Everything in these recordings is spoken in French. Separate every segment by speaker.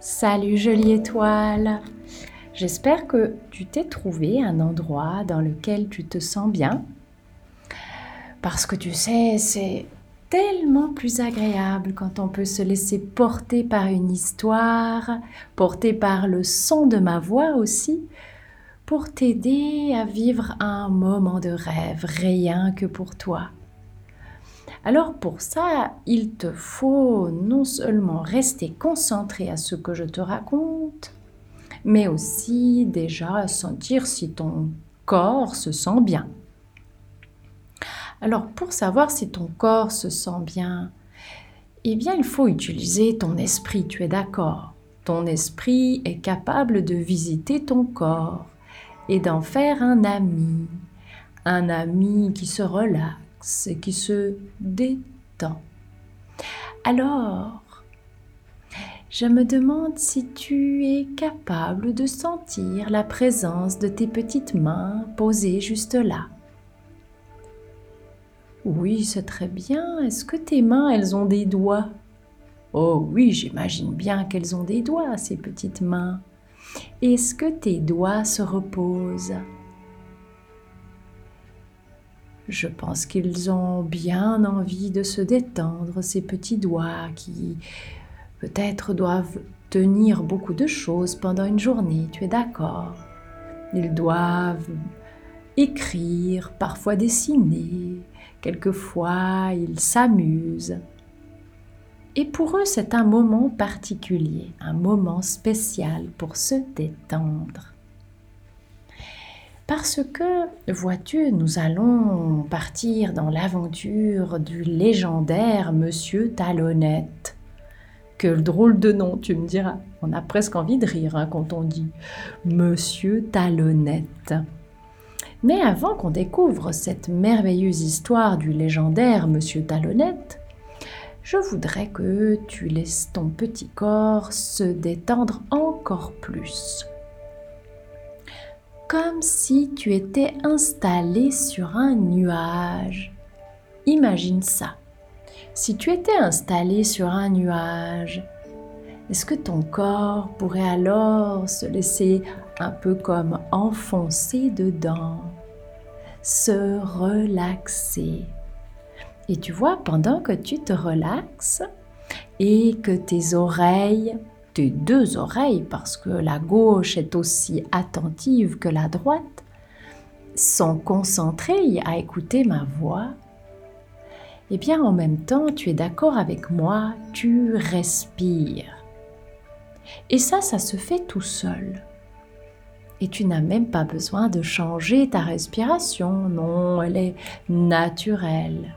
Speaker 1: Salut jolie étoile J'espère que tu t'es trouvé un endroit dans lequel tu te sens bien. Parce que tu sais, c'est tellement plus agréable quand on peut se laisser porter par une histoire, porter par le son de ma voix aussi, pour t'aider à vivre un moment de rêve rien que pour toi. Alors pour ça, il te faut non seulement rester concentré à ce que je te raconte, mais aussi déjà sentir si ton corps se sent bien. Alors pour savoir si ton corps se sent bien, eh bien il faut utiliser ton esprit, tu es d'accord? Ton esprit est capable de visiter ton corps et d'en faire un ami, un ami qui se relaxe et qui se détend. Alors, je me demande si tu es capable de sentir la présence de tes petites mains posées juste là oui, c'est très bien. Est-ce que tes mains, elles ont des doigts? Oh oui, j'imagine bien qu'elles ont des doigts, ces petites mains. Est-ce que tes doigts se reposent? Je pense qu'ils ont bien envie de se détendre, ces petits doigts qui peut-être doivent tenir beaucoup de choses pendant une journée, tu es d'accord? Ils doivent écrire, parfois dessiner, quelquefois ils s'amusent. Et pour eux, c'est un moment particulier, un moment spécial pour se détendre. Parce que, vois-tu, nous allons partir dans l'aventure du légendaire Monsieur Talonnette. Quel drôle de nom, tu me diras. On a presque envie de rire hein, quand on dit Monsieur Talonnette. Mais avant qu'on découvre cette merveilleuse histoire du légendaire Monsieur Talonnette, je voudrais que tu laisses ton petit corps se détendre encore plus. Comme si tu étais installé sur un nuage. Imagine ça. Si tu étais installé sur un nuage, est-ce que ton corps pourrait alors se laisser un peu comme enfoncer dedans, se relaxer? Et tu vois, pendant que tu te relaxes et que tes oreilles, tes deux oreilles, parce que la gauche est aussi attentive que la droite, sont concentrées à écouter ma voix, eh bien en même temps, tu es d'accord avec moi, tu respires. Et ça, ça se fait tout seul. Et tu n'as même pas besoin de changer ta respiration. Non, elle est naturelle.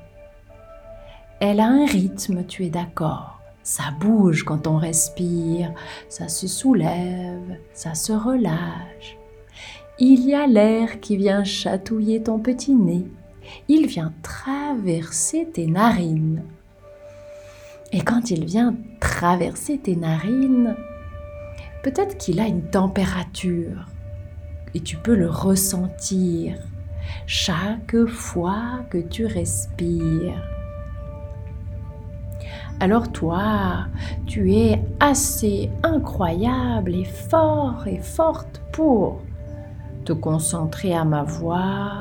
Speaker 1: Elle a un rythme, tu es d'accord. Ça bouge quand on respire, ça se soulève, ça se relâche. Il y a l'air qui vient chatouiller ton petit nez. Il vient traverser tes narines. Et quand il vient traverser tes narines, peut-être qu'il a une température et tu peux le ressentir chaque fois que tu respires. Alors toi, tu es assez incroyable et fort et forte pour te concentrer à ma voix,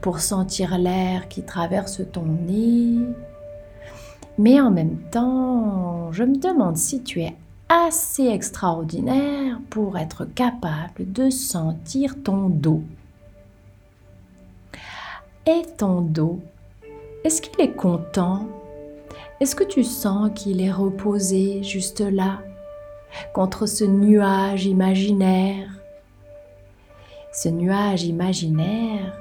Speaker 1: pour sentir l'air qui traverse ton nez. Mais en même temps, je me demande si tu es assez extraordinaire pour être capable de sentir ton dos. Et ton dos, est-ce qu'il est content Est-ce que tu sens qu'il est reposé juste là, contre ce nuage imaginaire? Ce nuage imaginaire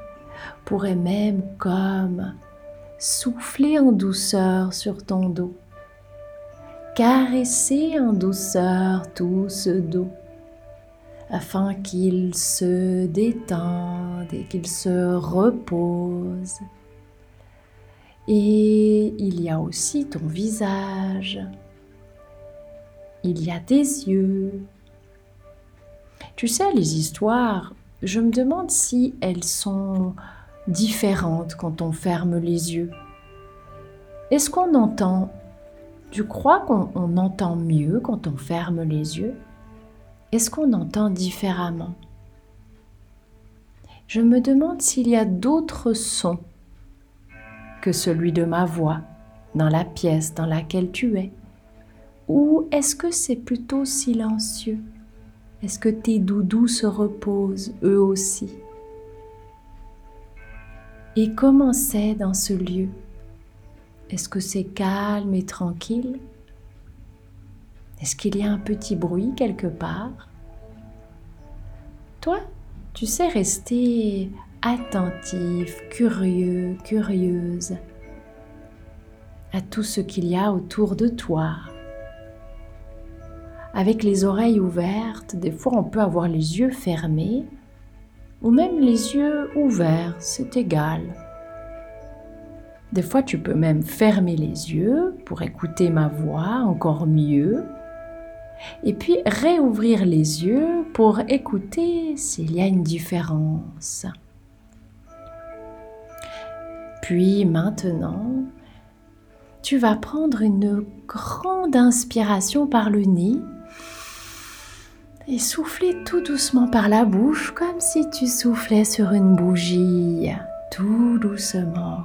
Speaker 1: pourrait même comme souffler en douceur sur ton dos caresser en douceur tout ce dos afin qu'il se détende et qu'il se repose. Et il y a aussi ton visage. Il y a tes yeux. Tu sais, les histoires, je me demande si elles sont différentes quand on ferme les yeux. Est-ce qu'on entend Tu crois qu'on entend mieux quand on ferme les yeux? Est-ce qu'on entend différemment? Je me demande s'il y a d'autres sons que celui de ma voix dans la pièce dans laquelle tu es. Ou est-ce que c'est plutôt silencieux? Est-ce que tes doudous se reposent eux aussi? Et comment c'est dans ce lieu? Est-ce que c'est calme et tranquille? Est-ce qu'il y a un petit bruit quelque part? Toi, tu sais rester attentif, curieux, curieuse à tout ce qu'il y a autour de toi. Avec les oreilles ouvertes, des fois on peut avoir les yeux fermés ou même les yeux ouverts, c'est égal. Des fois, tu peux même fermer les yeux pour écouter ma voix encore mieux. Et puis réouvrir les yeux pour écouter s'il y a une différence. Puis maintenant, tu vas prendre une grande inspiration par le nez et souffler tout doucement par la bouche comme si tu soufflais sur une bougie, tout doucement.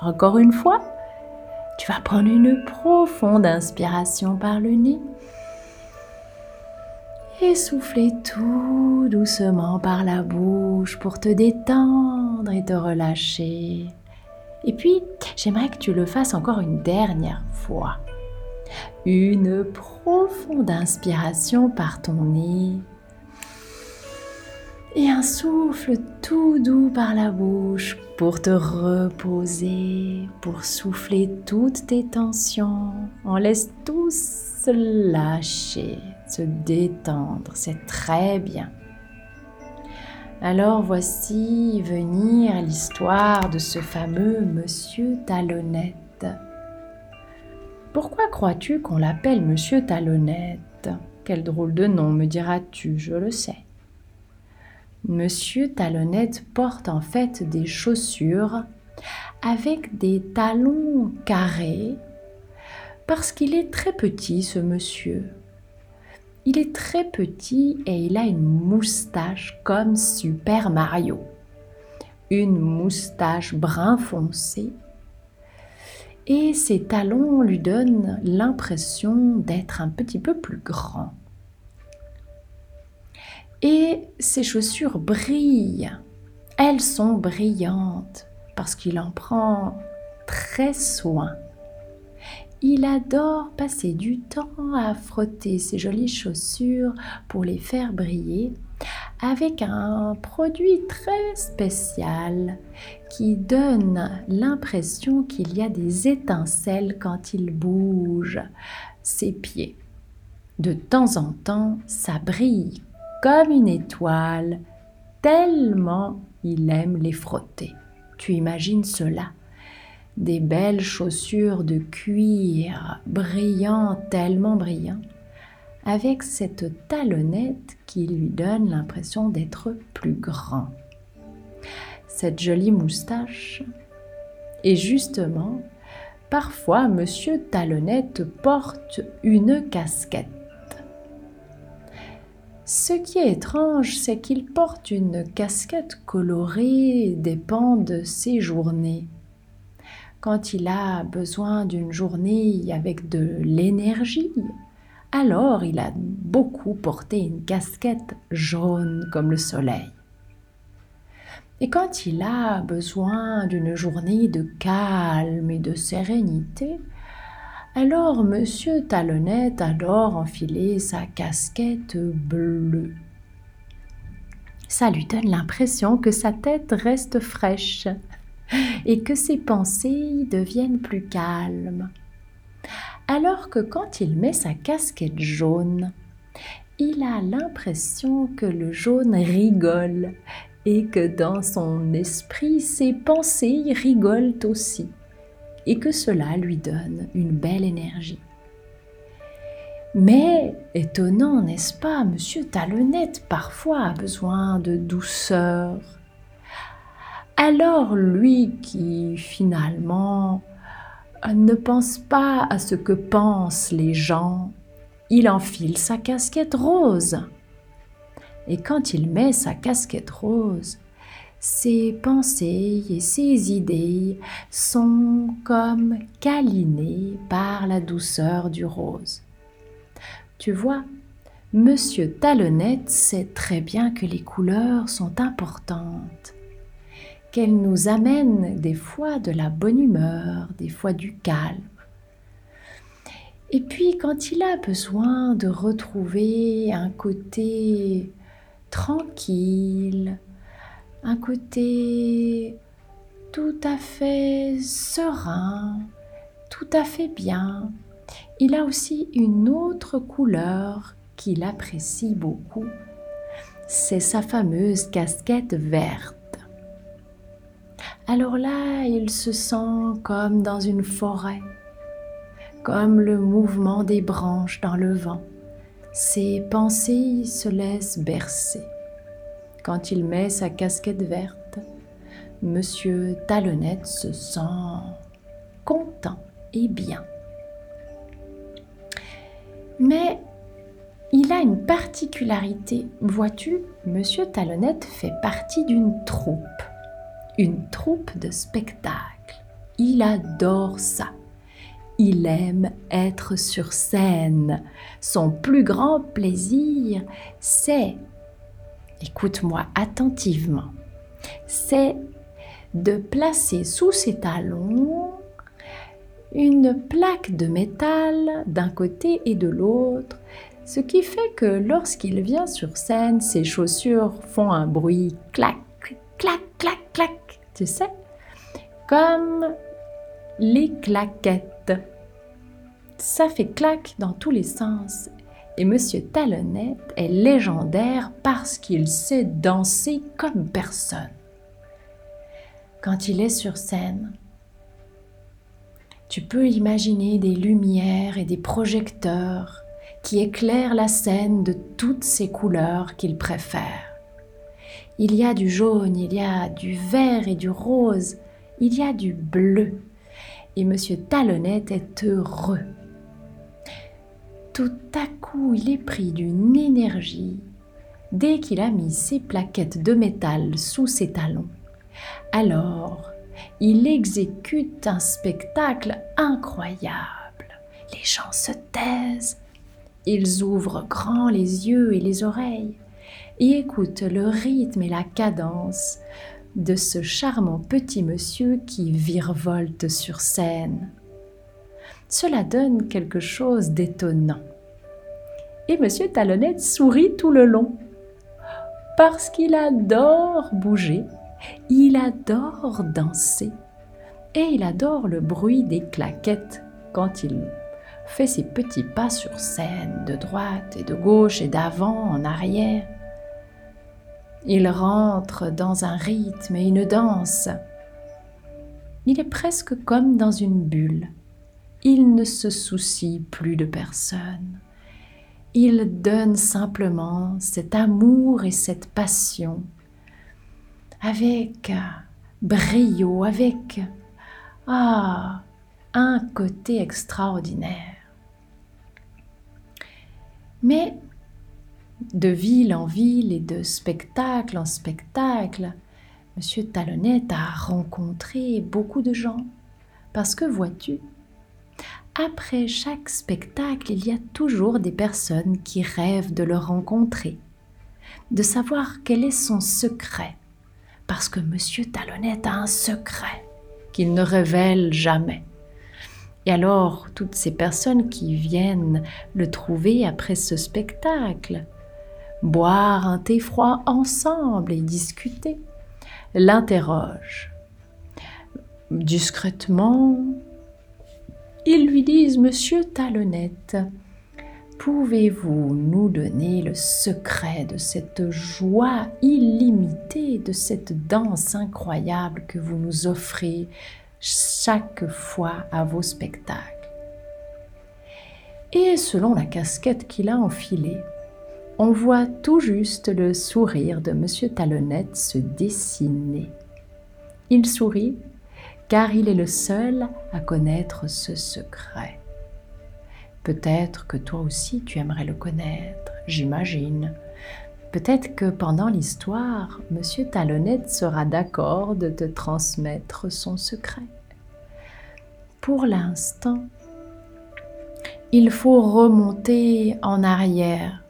Speaker 1: Encore une fois, tu vas prendre une profonde inspiration par le nez et souffler tout doucement par la bouche pour te détendre et te relâcher. Et puis, j'aimerais que tu le fasses encore une dernière fois. Une profonde inspiration par ton nez et un souffle tout doux par la bouche pour te reposer, pour souffler toutes tes tensions. On laisse tout se lâcher, se détendre, c'est très bien. Alors voici venir l'histoire de ce fameux Monsieur Talonnette. Pourquoi crois-tu qu'on l'appelle Monsieur Talonnette? Quel drôle de nom, me diras-tu, je le sais. Monsieur Talonnette porte en fait des chaussures avec des talons carrés parce qu'il est très petit ce monsieur. Il est très petit et il a une moustache comme Super Mario. Une moustache brun foncé. Et ses talons lui donnent l'impression d'être un petit peu plus grand et ses chaussures brillent. Elles sont brillantes parce qu'il en prend très soin. Il adore passer du temps à frotter ses jolies chaussures pour les faire briller avec un produit très spécial qui donne l'impression qu'il y a des étincelles quand il bouge ses pieds. De temps en temps, ça brille comme une étoile, tellement il aime les frotter. Tu imagines cela Des belles chaussures de cuir brillant, tellement brillant, avec cette talonnette qui lui donne l'impression d'être plus grand. Cette jolie moustache. Et justement, parfois, Monsieur Talonnette porte une casquette ce qui est étrange, c'est qu'il porte une casquette colorée dépend de ses journées. Quand il a besoin d'une journée avec de l'énergie, alors il a beaucoup porté une casquette jaune comme le soleil. Et quand il a besoin d'une journée de calme et de sérénité, alors Monsieur Talonnette adore enfiler sa casquette bleue. Ça lui donne l'impression que sa tête reste fraîche et que ses pensées deviennent plus calmes. Alors que quand il met sa casquette jaune, il a l'impression que le jaune rigole et que dans son esprit ses pensées rigolent aussi et que cela lui donne une belle énergie. Mais, étonnant, n'est-ce pas, Monsieur Talonnette parfois a besoin de douceur. Alors lui qui finalement ne pense pas à ce que pensent les gens. Il enfile sa casquette rose. Et quand il met sa casquette rose, ses pensées et ses idées sont comme câlinées par la douceur du rose. Tu vois, Monsieur Talonnette sait très bien que les couleurs sont importantes, qu'elles nous amènent des fois de la bonne humeur, des fois du calme. Et puis quand il a besoin de retrouver un côté tranquille, un côté tout à fait serein, tout à fait bien, il a aussi une autre couleur qu'il apprécie beaucoup, c'est sa fameuse casquette verte. Alors là, il se sent comme dans une forêt, comme le mouvement des branches dans le vent. Ses pensées se laissent bercer. Quand il met sa casquette verte, Monsieur Talonnette se sent content et bien. Mais il a une particularité. Vois-tu, Monsieur Talonnette fait partie d'une troupe, une troupe de spectacle. Il adore ça. Il aime être sur scène. Son plus grand plaisir, c'est, écoute-moi attentivement, c'est de placer sous ses talons une plaque de métal d'un côté et de l'autre ce qui fait que lorsqu'il vient sur scène, ses chaussures font un bruit clac, clac, clac, clac, tu sais, comme les claquettes. Ça fait clac dans tous les sens. Et Monsieur Talonnette est légendaire parce qu'il sait danser comme personne. Quand il est sur scène, tu peux imaginer des lumières et des projecteurs qui éclaire la scène de toutes ces couleurs qu'il préfère. Il y a du jaune, il y a du vert et du rose, il y a du bleu. Et Monsieur Talonnette est heureux. Tout à coup, il est pris d'une énergie dès qu'il a mis ses plaquettes de métal sous ses talons. Alors, il exécute un spectacle incroyable. Les gens se taisent, ils ouvrent grand les yeux et les oreilles et écoutent le rythme et la cadence de ce charmant petit monsieur qui virevolte sur scène. Cela donne quelque chose d'étonnant. Et monsieur Talonnette sourit tout le long parce qu'il adore bouger, il adore danser et il adore le bruit des claquettes quand il fait ses petits pas sur scène, de droite et de gauche et d'avant en arrière. Il rentre dans un rythme et une danse. Il est presque comme dans une bulle. Il ne se soucie plus de personne. Il donne simplement cet amour et cette passion avec brio, avec ah, un côté extraordinaire. Mais de ville en ville et de spectacle en spectacle, Monsieur Talonnette a rencontré beaucoup de gens. Parce que vois-tu, après chaque spectacle, il y a toujours des personnes qui rêvent de le rencontrer, de savoir quel est son secret. Parce que Monsieur Talonnette a un secret qu'il ne révèle jamais. Et alors, toutes ces personnes qui viennent le trouver après ce spectacle, boire un thé froid ensemble et discuter, l'interrogent. Discrètement, ils lui disent, Monsieur Talonnette, pouvez-vous nous donner le secret de cette joie illimitée, de cette danse incroyable que vous nous offrez chaque fois à vos spectacles? Et selon la casquette qu'il a enfilée, on voit tout juste le sourire de M. Talonnette se dessiner. Il sourit car il est le seul à connaître ce secret. Peut-être que toi aussi tu aimerais le connaître, j'imagine. Peut-être que pendant l'histoire, Monsieur Talonnette sera d'accord de te transmettre son secret. Pour l'instant, il faut remonter en arrière,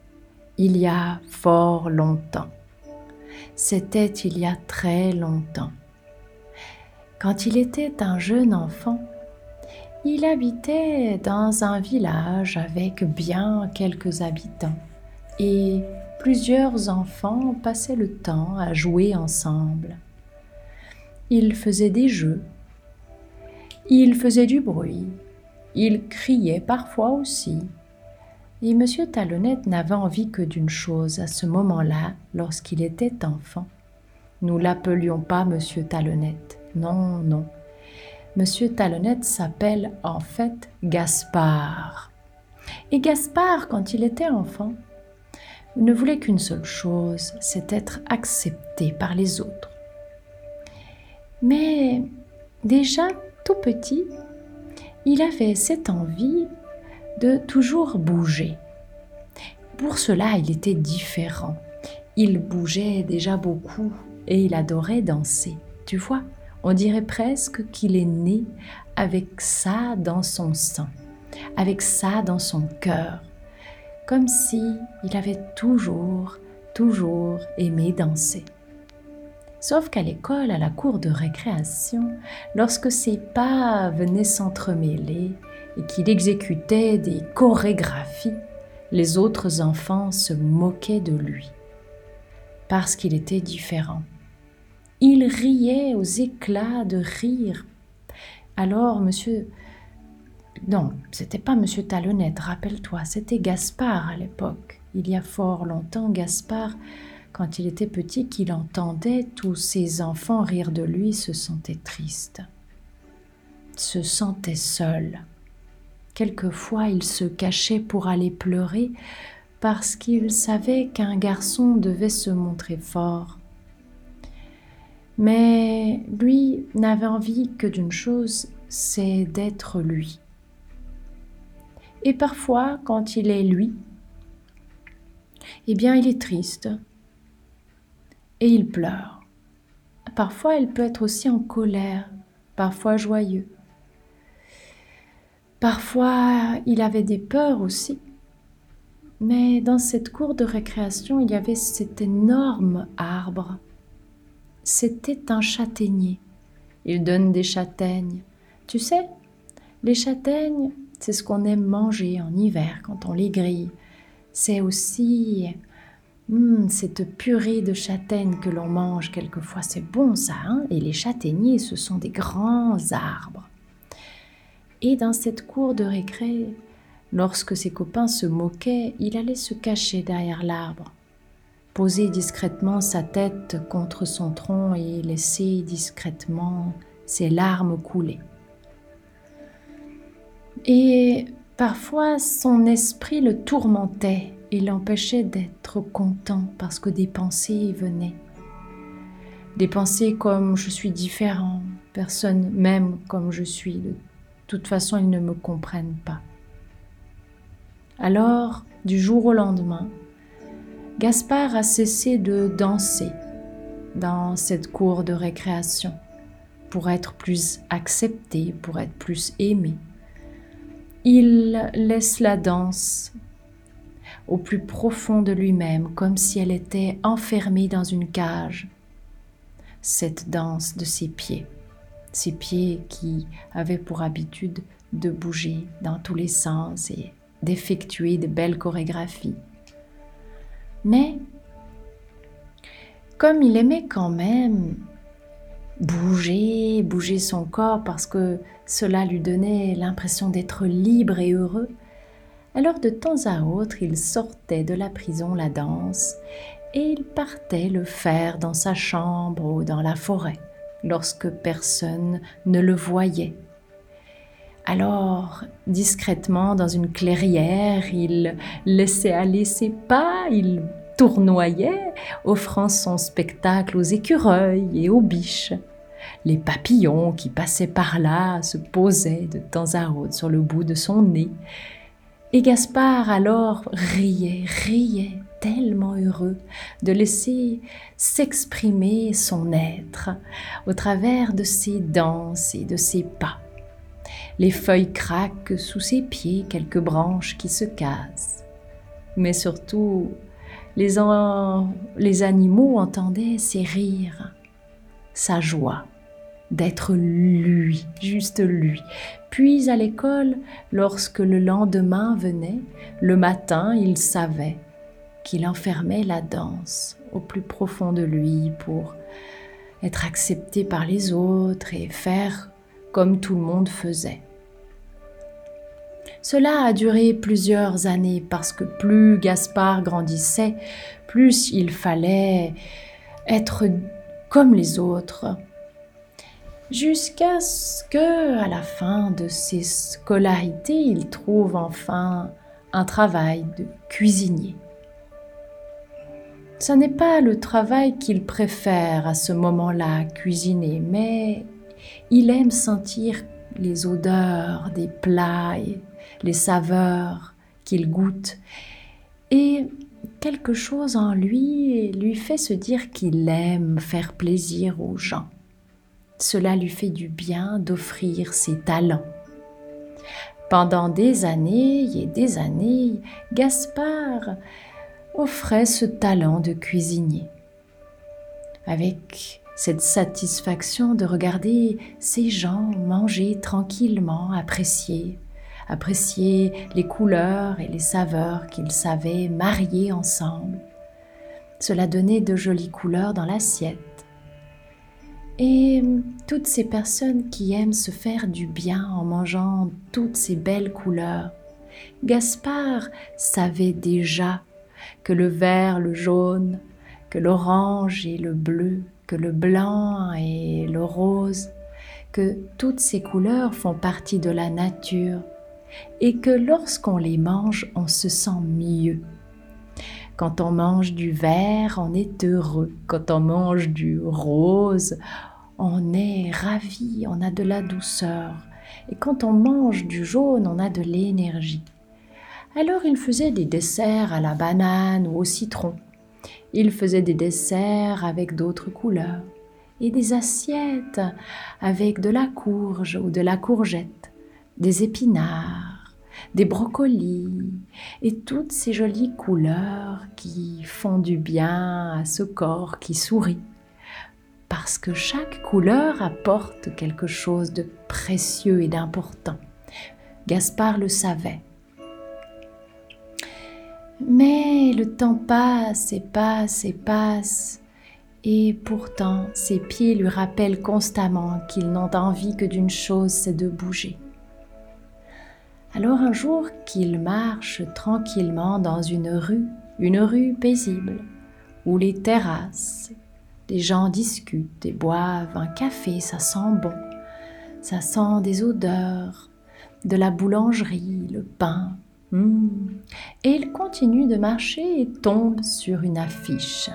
Speaker 1: il y a fort longtemps. C'était il y a très longtemps. Quand il était un jeune enfant, il habitait dans un village avec bien quelques habitants et plusieurs enfants passaient le temps à jouer ensemble. Ils faisaient des jeux, ils faisaient du bruit, ils criaient parfois aussi. Et M. Talonnette n'avait envie que d'une chose à ce moment-là, lorsqu'il était enfant. Nous l'appelions pas M. Talonnette. Non, non. Monsieur Talonnette s'appelle en fait Gaspard. Et Gaspard, quand il était enfant, ne voulait qu'une seule chose, c'est être accepté par les autres. Mais déjà tout petit, il avait cette envie de toujours bouger. Pour cela, il était différent. Il bougeait déjà beaucoup et il adorait danser. Tu vois, on dirait presque qu'il est né avec ça dans son sang, avec ça dans son cœur, comme si il avait toujours, toujours aimé danser. Sauf qu'à l'école, à la cour de récréation, lorsque ses pas venaient s'entremêler et qu'il exécutait des chorégraphies, les autres enfants se moquaient de lui, parce qu'il était différent. Il riait aux éclats de rire. Alors, monsieur. Non, c'était pas monsieur Talonnette, rappelle-toi, c'était Gaspard à l'époque. Il y a fort longtemps, Gaspard, quand il était petit, qu'il entendait tous ses enfants rire de lui, se sentait triste, se sentait seul. Quelquefois, il se cachait pour aller pleurer parce qu'il savait qu'un garçon devait se montrer fort mais lui n'avait envie que d'une chose, c'est d'être lui. Et parfois, quand il est lui, eh bien, il est triste et il pleure. Parfois, il peut être aussi en colère, parfois joyeux. Parfois, il avait des peurs aussi. Mais dans cette cour de récréation, il y avait cet énorme arbre c'était un châtaignier. Il donne des châtaignes. Tu sais, les châtaignes, c'est ce qu'on aime manger en hiver quand on les grille. C'est aussi hmm, cette purée de châtaignes que l'on mange quelquefois. C'est bon ça, hein? Et les châtaigniers, ce sont des grands arbres. Et dans cette cour de récré, lorsque ses copains se moquaient, il allait se cacher derrière l'arbre poser discrètement sa tête contre son tronc et laisser discrètement ses larmes couler. Et parfois son esprit le tourmentait et l'empêchait d'être content parce que des pensées venaient. Des pensées comme je suis différent, personne m'aime comme je suis, toute façon ils ne me comprennent pas. Alors, du jour au lendemain, Gaspard a cessé de danser dans cette cour de récréation pour être plus accepté, pour être plus aimé. Il laisse la danse au plus profond de lui-même, comme si elle était enfermée dans une cage. Cette danse de ses pieds, ses pieds qui avaient pour habitude de bouger dans tous les sens et d'effectuer de belles chorégraphies. Mais comme il aimait quand même bouger, bouger son corps parce que cela lui donnait l'impression d'être libre et heureux, alors de temps à autre il sortait de la prison la danse et il partait le faire dans sa chambre ou dans la forêt lorsque personne ne le voyait. Alors, discrètement, dans une clairière, il laissait aller ses pas, il tournoyait, offrant son spectacle aux écureuils et aux biches. Les papillons qui passaient par là se posaient de temps à autre sur le bout de son nez. Et Gaspard alors riait, riait, tellement heureux de laisser s'exprimer son être au travers de ses danses et de ses pas. Les feuilles craquent sous ses pieds, quelques branches qui se cassent. Mais surtout, les, les animaux entendaient ses rires, sa joie d'être lui, juste lui. Puis à l'école, lorsque le lendemain venait, le matin, il savait qu'il enfermait la danse au plus profond de lui pour être accepté par les autres et faire comme tout le monde faisait. Cela a duré plusieurs années parce que plus Gaspard grandissait, plus il fallait être comme les autres, jusqu'à ce que, à la fin de ses scolarités, il trouve enfin un travail de cuisinier. Ce n'est pas le travail qu'il préfère à ce moment-là, cuisiner, mais il aime sentir les odeurs des plats les saveurs qu'il goûte. Et quelque chose en lui lui fait se dire qu'il aime faire plaisir aux gens. Cela lui fait du bien d'offrir ses talents. Pendant des années et des années, Gaspard offrait ce talent de cuisinier. Avec cette satisfaction de regarder ces gens manger tranquillement, apprécier, apprécier les couleurs et les saveurs qu'ils savaient marier ensemble. Cela donnait de jolies couleurs dans l'assiette. Et toutes ces personnes qui aiment se faire du bien en mangeant toutes ces belles couleurs, Gaspard savait déjà que le vert, le jaune, que l'orange et le bleu que le blanc et le rose, que toutes ces couleurs font partie de la nature et que lorsqu'on les mange, on se sent mieux. Quand on mange du vert, on est heureux. Quand on mange du rose, on est ravi, on a de la douceur. Et quand on mange du jaune, on a de l'énergie. Alors il faisait des desserts à la banane ou au citron. Il faisait des desserts avec d'autres couleurs et des assiettes avec de la courge ou de la courgette, des épinards, des brocolis et toutes ces jolies couleurs qui font du bien à ce corps qui sourit. Parce que chaque couleur apporte quelque chose de précieux et d'important. Gaspard le savait. Mais le temps passe et passe et passe, et pourtant ses pieds lui rappellent constamment qu'ils n'ont envie que d'une chose, c'est de bouger. Alors un jour qu'il marche tranquillement dans une rue, une rue paisible, où les terrasses, les gens discutent et boivent un café, ça sent bon, ça sent des odeurs, de la boulangerie, le pain. Et il continue de marcher et tombe sur une affiche.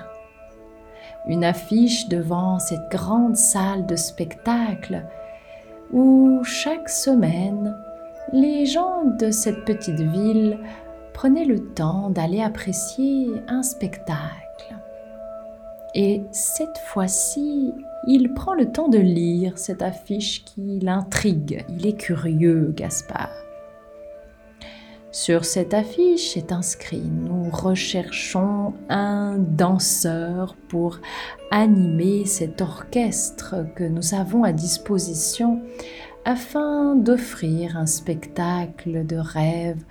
Speaker 1: Une affiche devant cette grande salle de spectacle où chaque semaine, les gens de cette petite ville prenaient le temps d'aller apprécier un spectacle. Et cette fois-ci, il prend le temps de lire cette affiche qui l'intrigue. Il est curieux, Gaspard. Sur cette affiche est inscrit Nous recherchons un danseur pour animer cet orchestre que nous avons à disposition afin d'offrir un spectacle de rêve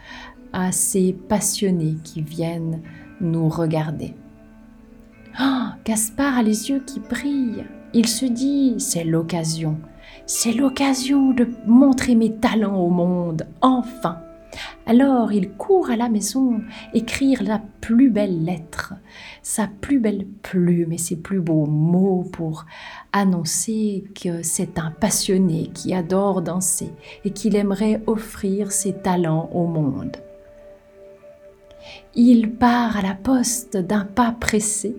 Speaker 1: à ces passionnés qui viennent nous regarder. Oh, Gaspard a les yeux qui brillent. Il se dit, c'est l'occasion. C'est l'occasion de montrer mes talents au monde, enfin. Alors il court à la maison écrire la plus belle lettre, sa plus belle plume et ses plus beaux mots pour annoncer que c'est un passionné qui adore danser et qu'il aimerait offrir ses talents au monde. Il part à la poste d'un pas pressé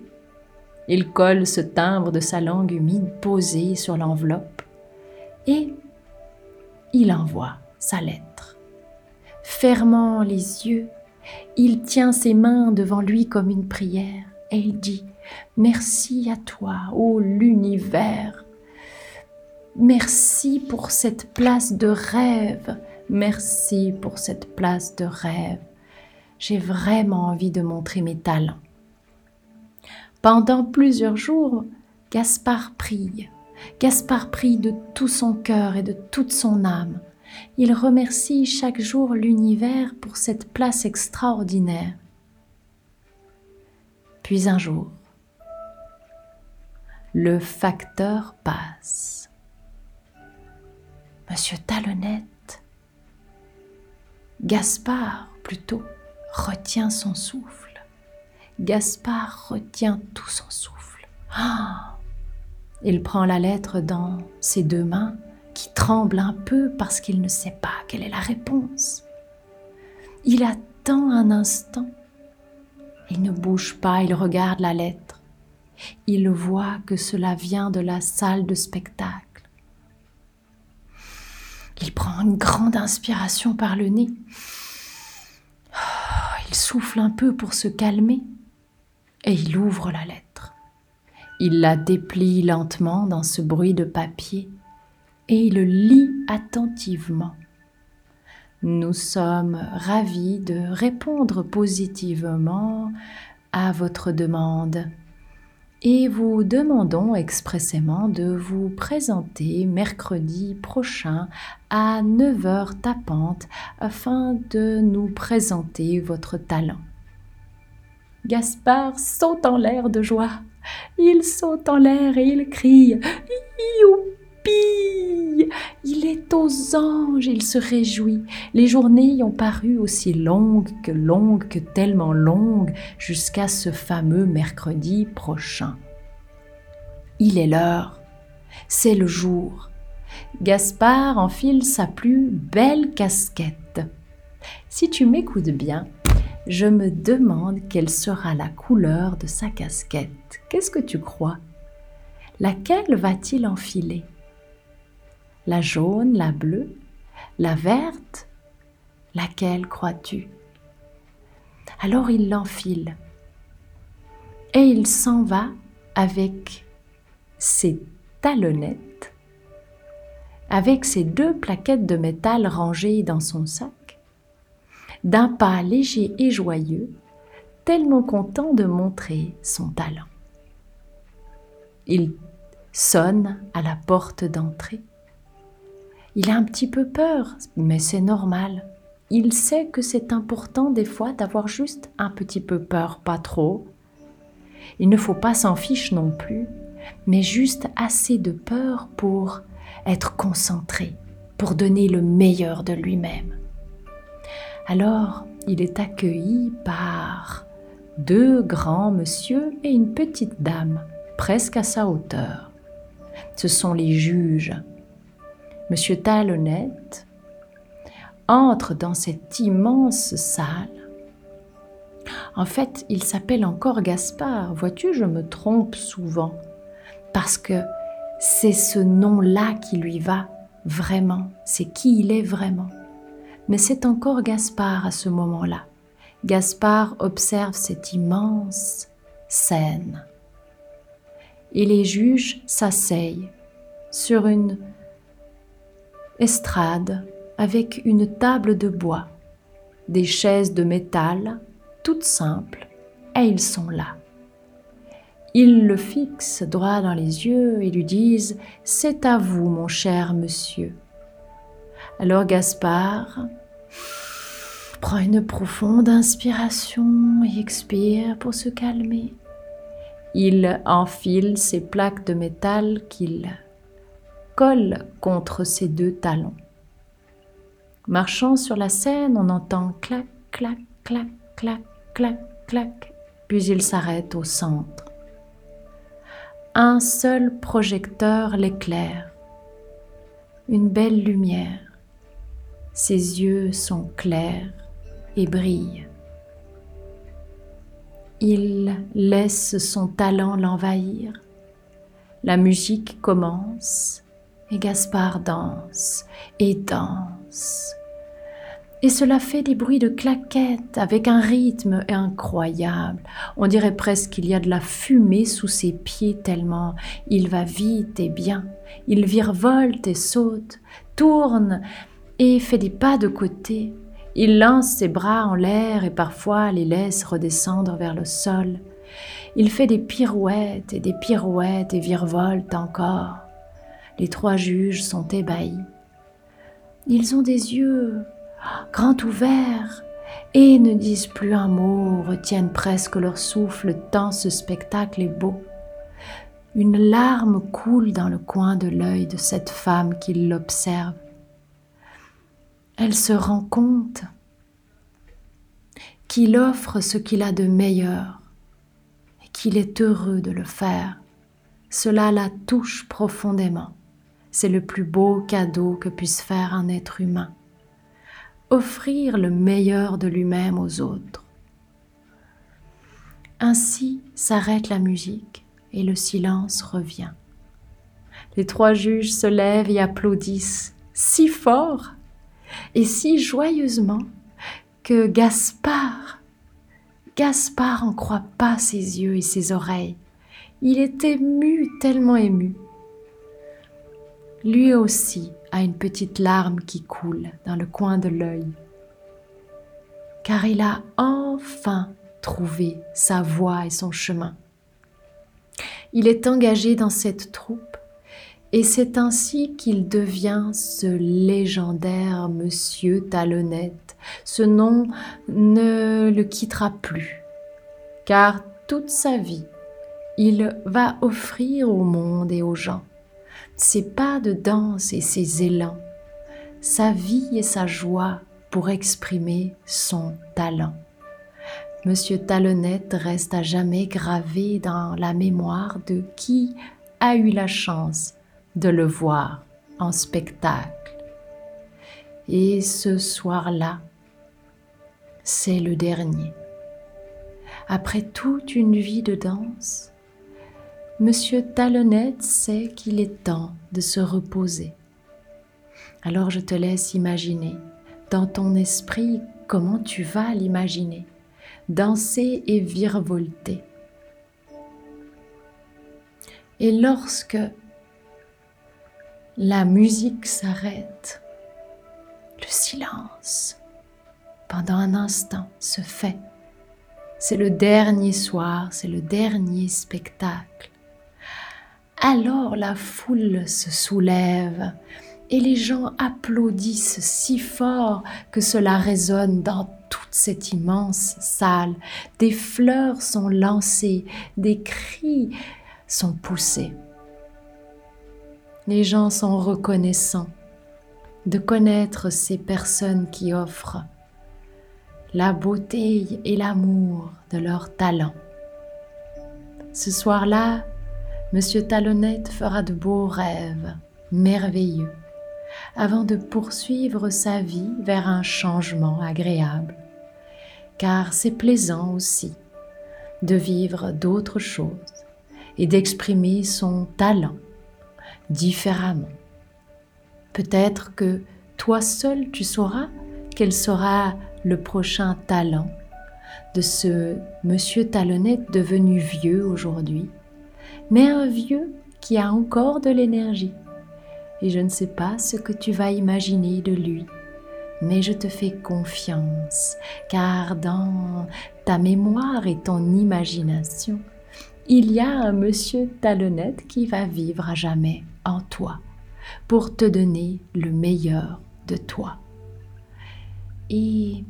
Speaker 1: Il colle ce timbre de sa langue humide posé sur l'enveloppe et il envoie sa lettre. Fermant les yeux, il tient ses mains devant lui comme une prière et il dit Merci à toi, ô l'univers. Merci pour cette place de rêve. Merci pour cette place de rêve. J'ai vraiment envie de montrer mes talents. Pendant plusieurs jours, Gaspard prie. Gaspard prie de tout son cœur et de toute son âme. Il remercie chaque jour l'univers pour cette place extraordinaire. Puis un jour, le facteur passe. Monsieur Talonnette, Gaspard plutôt, retient son souffle. Gaspard retient tout son souffle. Ah il prend la lettre dans ses deux mains qui tremblent un peu parce qu'il ne sait pas quelle est la réponse. Il attend un instant. Il ne bouge pas, il regarde la lettre. Il voit que cela vient de la salle de spectacle. Il prend une grande inspiration par le nez. Il souffle un peu pour se calmer et il ouvre la lettre. Il la déplie lentement dans ce bruit de papier et il lit attentivement. Nous sommes ravis de répondre positivement à votre demande et vous demandons expressément de vous présenter mercredi prochain à 9h tapante afin de nous présenter votre talent. Gaspard saute en l'air de joie. Il saute en l'air et il crie Il est aux anges, il se réjouit. Les journées ont paru aussi longues que longues que tellement longues jusqu'à ce fameux mercredi prochain. Il est l'heure, c'est le jour. Gaspard enfile sa plus belle casquette. Si tu m'écoutes bien, je me demande quelle sera la couleur de sa casquette. Qu'est-ce que tu crois? Laquelle va-t-il enfiler? La jaune, la bleue, la verte Laquelle crois-tu? Alors il l'enfile et il s'en va avec ses talonnettes, avec ses deux plaquettes de métal rangées dans son sac d'un pas léger et joyeux, tellement content de montrer son talent. Il sonne à la porte d'entrée. Il a un petit peu peur, mais c'est normal. Il sait que c'est important des fois d'avoir juste un petit peu peur, pas trop. Il ne faut pas s'en fiche non plus, mais juste assez de peur pour être concentré, pour donner le meilleur de lui-même. Alors, il est accueilli par deux grands monsieur et une petite dame, presque à sa hauteur. Ce sont les juges. Monsieur Talonnette entre dans cette immense salle. En fait, il s'appelle encore Gaspard. Vois-tu, je me trompe souvent parce que c'est ce nom-là qui lui va vraiment, c'est qui il est vraiment mais c'est encore Gaspard à ce moment-là. Gaspard observe cette immense scène. Et les juges s'asseyent sur une estrade avec une table de bois, des chaises de métal, toutes simples, et ils sont là. Ils le fixent droit dans les yeux et lui disent ⁇ C'est à vous, mon cher monsieur ⁇ alors Gaspard prend une profonde inspiration et expire pour se calmer. Il enfile ses plaques de métal qu'il colle contre ses deux talons. Marchant sur la scène, on entend clac, clac, clac, clac, clac, clac, puis il s'arrête au centre. Un seul projecteur l'éclaire, une belle lumière. Ses yeux sont clairs et brillent. Il laisse son talent l'envahir. La musique commence et Gaspard danse et danse. Et cela fait des bruits de claquettes avec un rythme incroyable. On dirait presque qu'il y a de la fumée sous ses pieds tellement il va vite et bien. Il virevolte et saute, tourne et fait des pas de côté. Il lance ses bras en l'air et parfois les laisse redescendre vers le sol. Il fait des pirouettes et des pirouettes et virevolte encore. Les trois juges sont ébahis. Ils ont des yeux grands ouverts et ne disent plus un mot, retiennent presque leur souffle tant ce spectacle est beau. Une larme coule dans le coin de l'œil de cette femme qui l'observe. Elle se rend compte qu'il offre ce qu'il a de meilleur et qu'il est heureux de le faire. Cela la touche profondément. C'est le plus beau cadeau que puisse faire un être humain. Offrir le meilleur de lui-même aux autres. Ainsi s'arrête la musique et le silence revient. Les trois juges se lèvent et applaudissent si fort et si joyeusement que Gaspard, Gaspard en croit pas ses yeux et ses oreilles. Il est ému, tellement ému lui aussi a une petite larme qui coule dans le coin de l'œil, car il a enfin trouvé sa voie et son chemin. Il est engagé dans cette troupe et c'est ainsi qu'il devient ce légendaire Monsieur Talonnette. Ce nom ne le quittera plus, car toute sa vie, il va offrir au monde et aux gens ses pas de danse et ses élans, sa vie et sa joie pour exprimer son talent. Monsieur Talonnette reste à jamais gravé dans la mémoire de qui a eu la chance de le voir en spectacle. Et ce soir-là, c'est le dernier. Après toute une vie de danse, Monsieur Talonnette sait qu'il est temps de se reposer. Alors je te laisse imaginer dans ton esprit comment tu vas l'imaginer, danser et virevolter. Et lorsque la musique s'arrête, le silence, pendant un instant, se fait. C'est le dernier soir, c'est le dernier spectacle. Alors la foule se soulève et les gens applaudissent si fort que cela résonne dans toute cette immense salle. Des fleurs sont lancées, des cris sont poussés. Les gens sont reconnaissants de connaître ces personnes qui offrent la beauté et l'amour de leur talent. Ce soir-là, Monsieur Talonnette fera de beaux rêves merveilleux avant de poursuivre sa vie vers un changement agréable. Car c'est plaisant aussi de vivre d'autres choses et d'exprimer son talent différemment. Peut-être que toi seul tu sauras quel sera le prochain talent de ce monsieur Talonnette devenu vieux aujourd'hui mais un vieux qui a encore de l'énergie. Et je ne sais pas ce que tu vas imaginer de lui, mais je te fais confiance, car dans ta mémoire et ton imagination, il y a un monsieur talonnette qui va vivre à jamais en toi, pour te donner le meilleur de toi. Et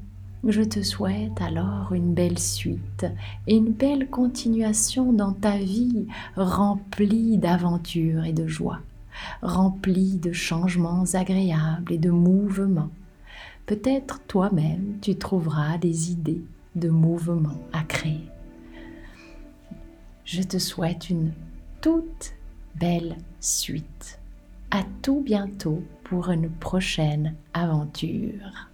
Speaker 1: je te souhaite alors une belle suite et une belle continuation dans ta vie remplie d'aventures et de joie, remplie de changements agréables et de mouvements. Peut-être toi-même tu trouveras des idées de mouvements à créer. Je te souhaite une toute belle suite. À tout bientôt pour une prochaine aventure.